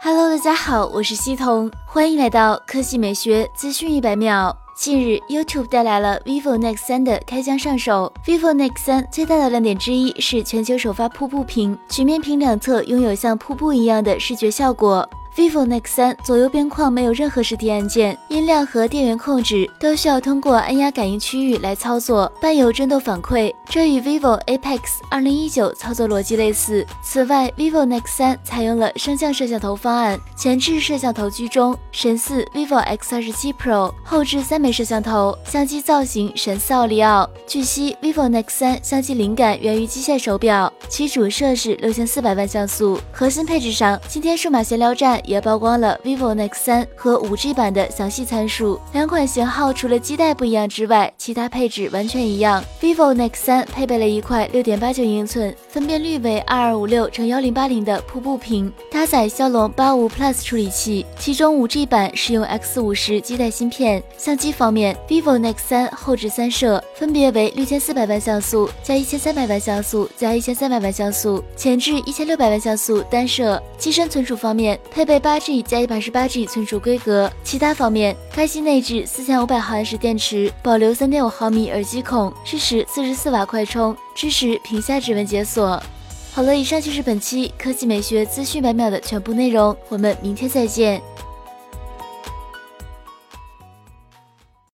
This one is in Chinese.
Hello，大家好，我是西彤，欢迎来到科技美学资讯一百秒。近日，YouTube 带来了 vivo Nex 三的开箱上手。vivo Nex 三最大的亮点之一是全球首发瀑布屏，曲面屏两侧拥有像瀑布一样的视觉效果。Vivo Nex 3左右边框没有任何实体按键，音量和电源控制都需要通过按压感应区域来操作，伴有震动反馈，这与 vivo Apex 2019操作逻辑类似。此外，vivo Nex 3采用了升降摄像头方案，前置摄像头居中，神似 vivo X27 Pro；后置三枚摄像头，相机造型神似奥利奥。据悉，vivo Nex 3相机灵感源于机械手表，其主摄是六千四百万像素。核心配置上，今天数码闲聊站。也曝光了 vivo Nex 3和 5G 版的详细参数。两款型号除了基带不一样之外，其他配置完全一样。vivo Nex 3配备了一块6.89英寸、分辨率为2256乘1080的瀑布屏，搭载骁龙八五 Plus 处理器，其中 5G 版使用 X50 基带芯片。相机方面，vivo Nex 3后置三摄，分别为6400万像素加1300万像素加1300万像素，前置1600万像素单摄。机身存储方面，配备。八 G 加一百十八 G 存储规格。其他方面，该机内置四千五百毫安时电池，保留三点五毫米耳机孔，支持四十四瓦快充，支持屏下指纹解锁。好了，以上就是本期科技美学资讯百秒的全部内容，我们明天再见。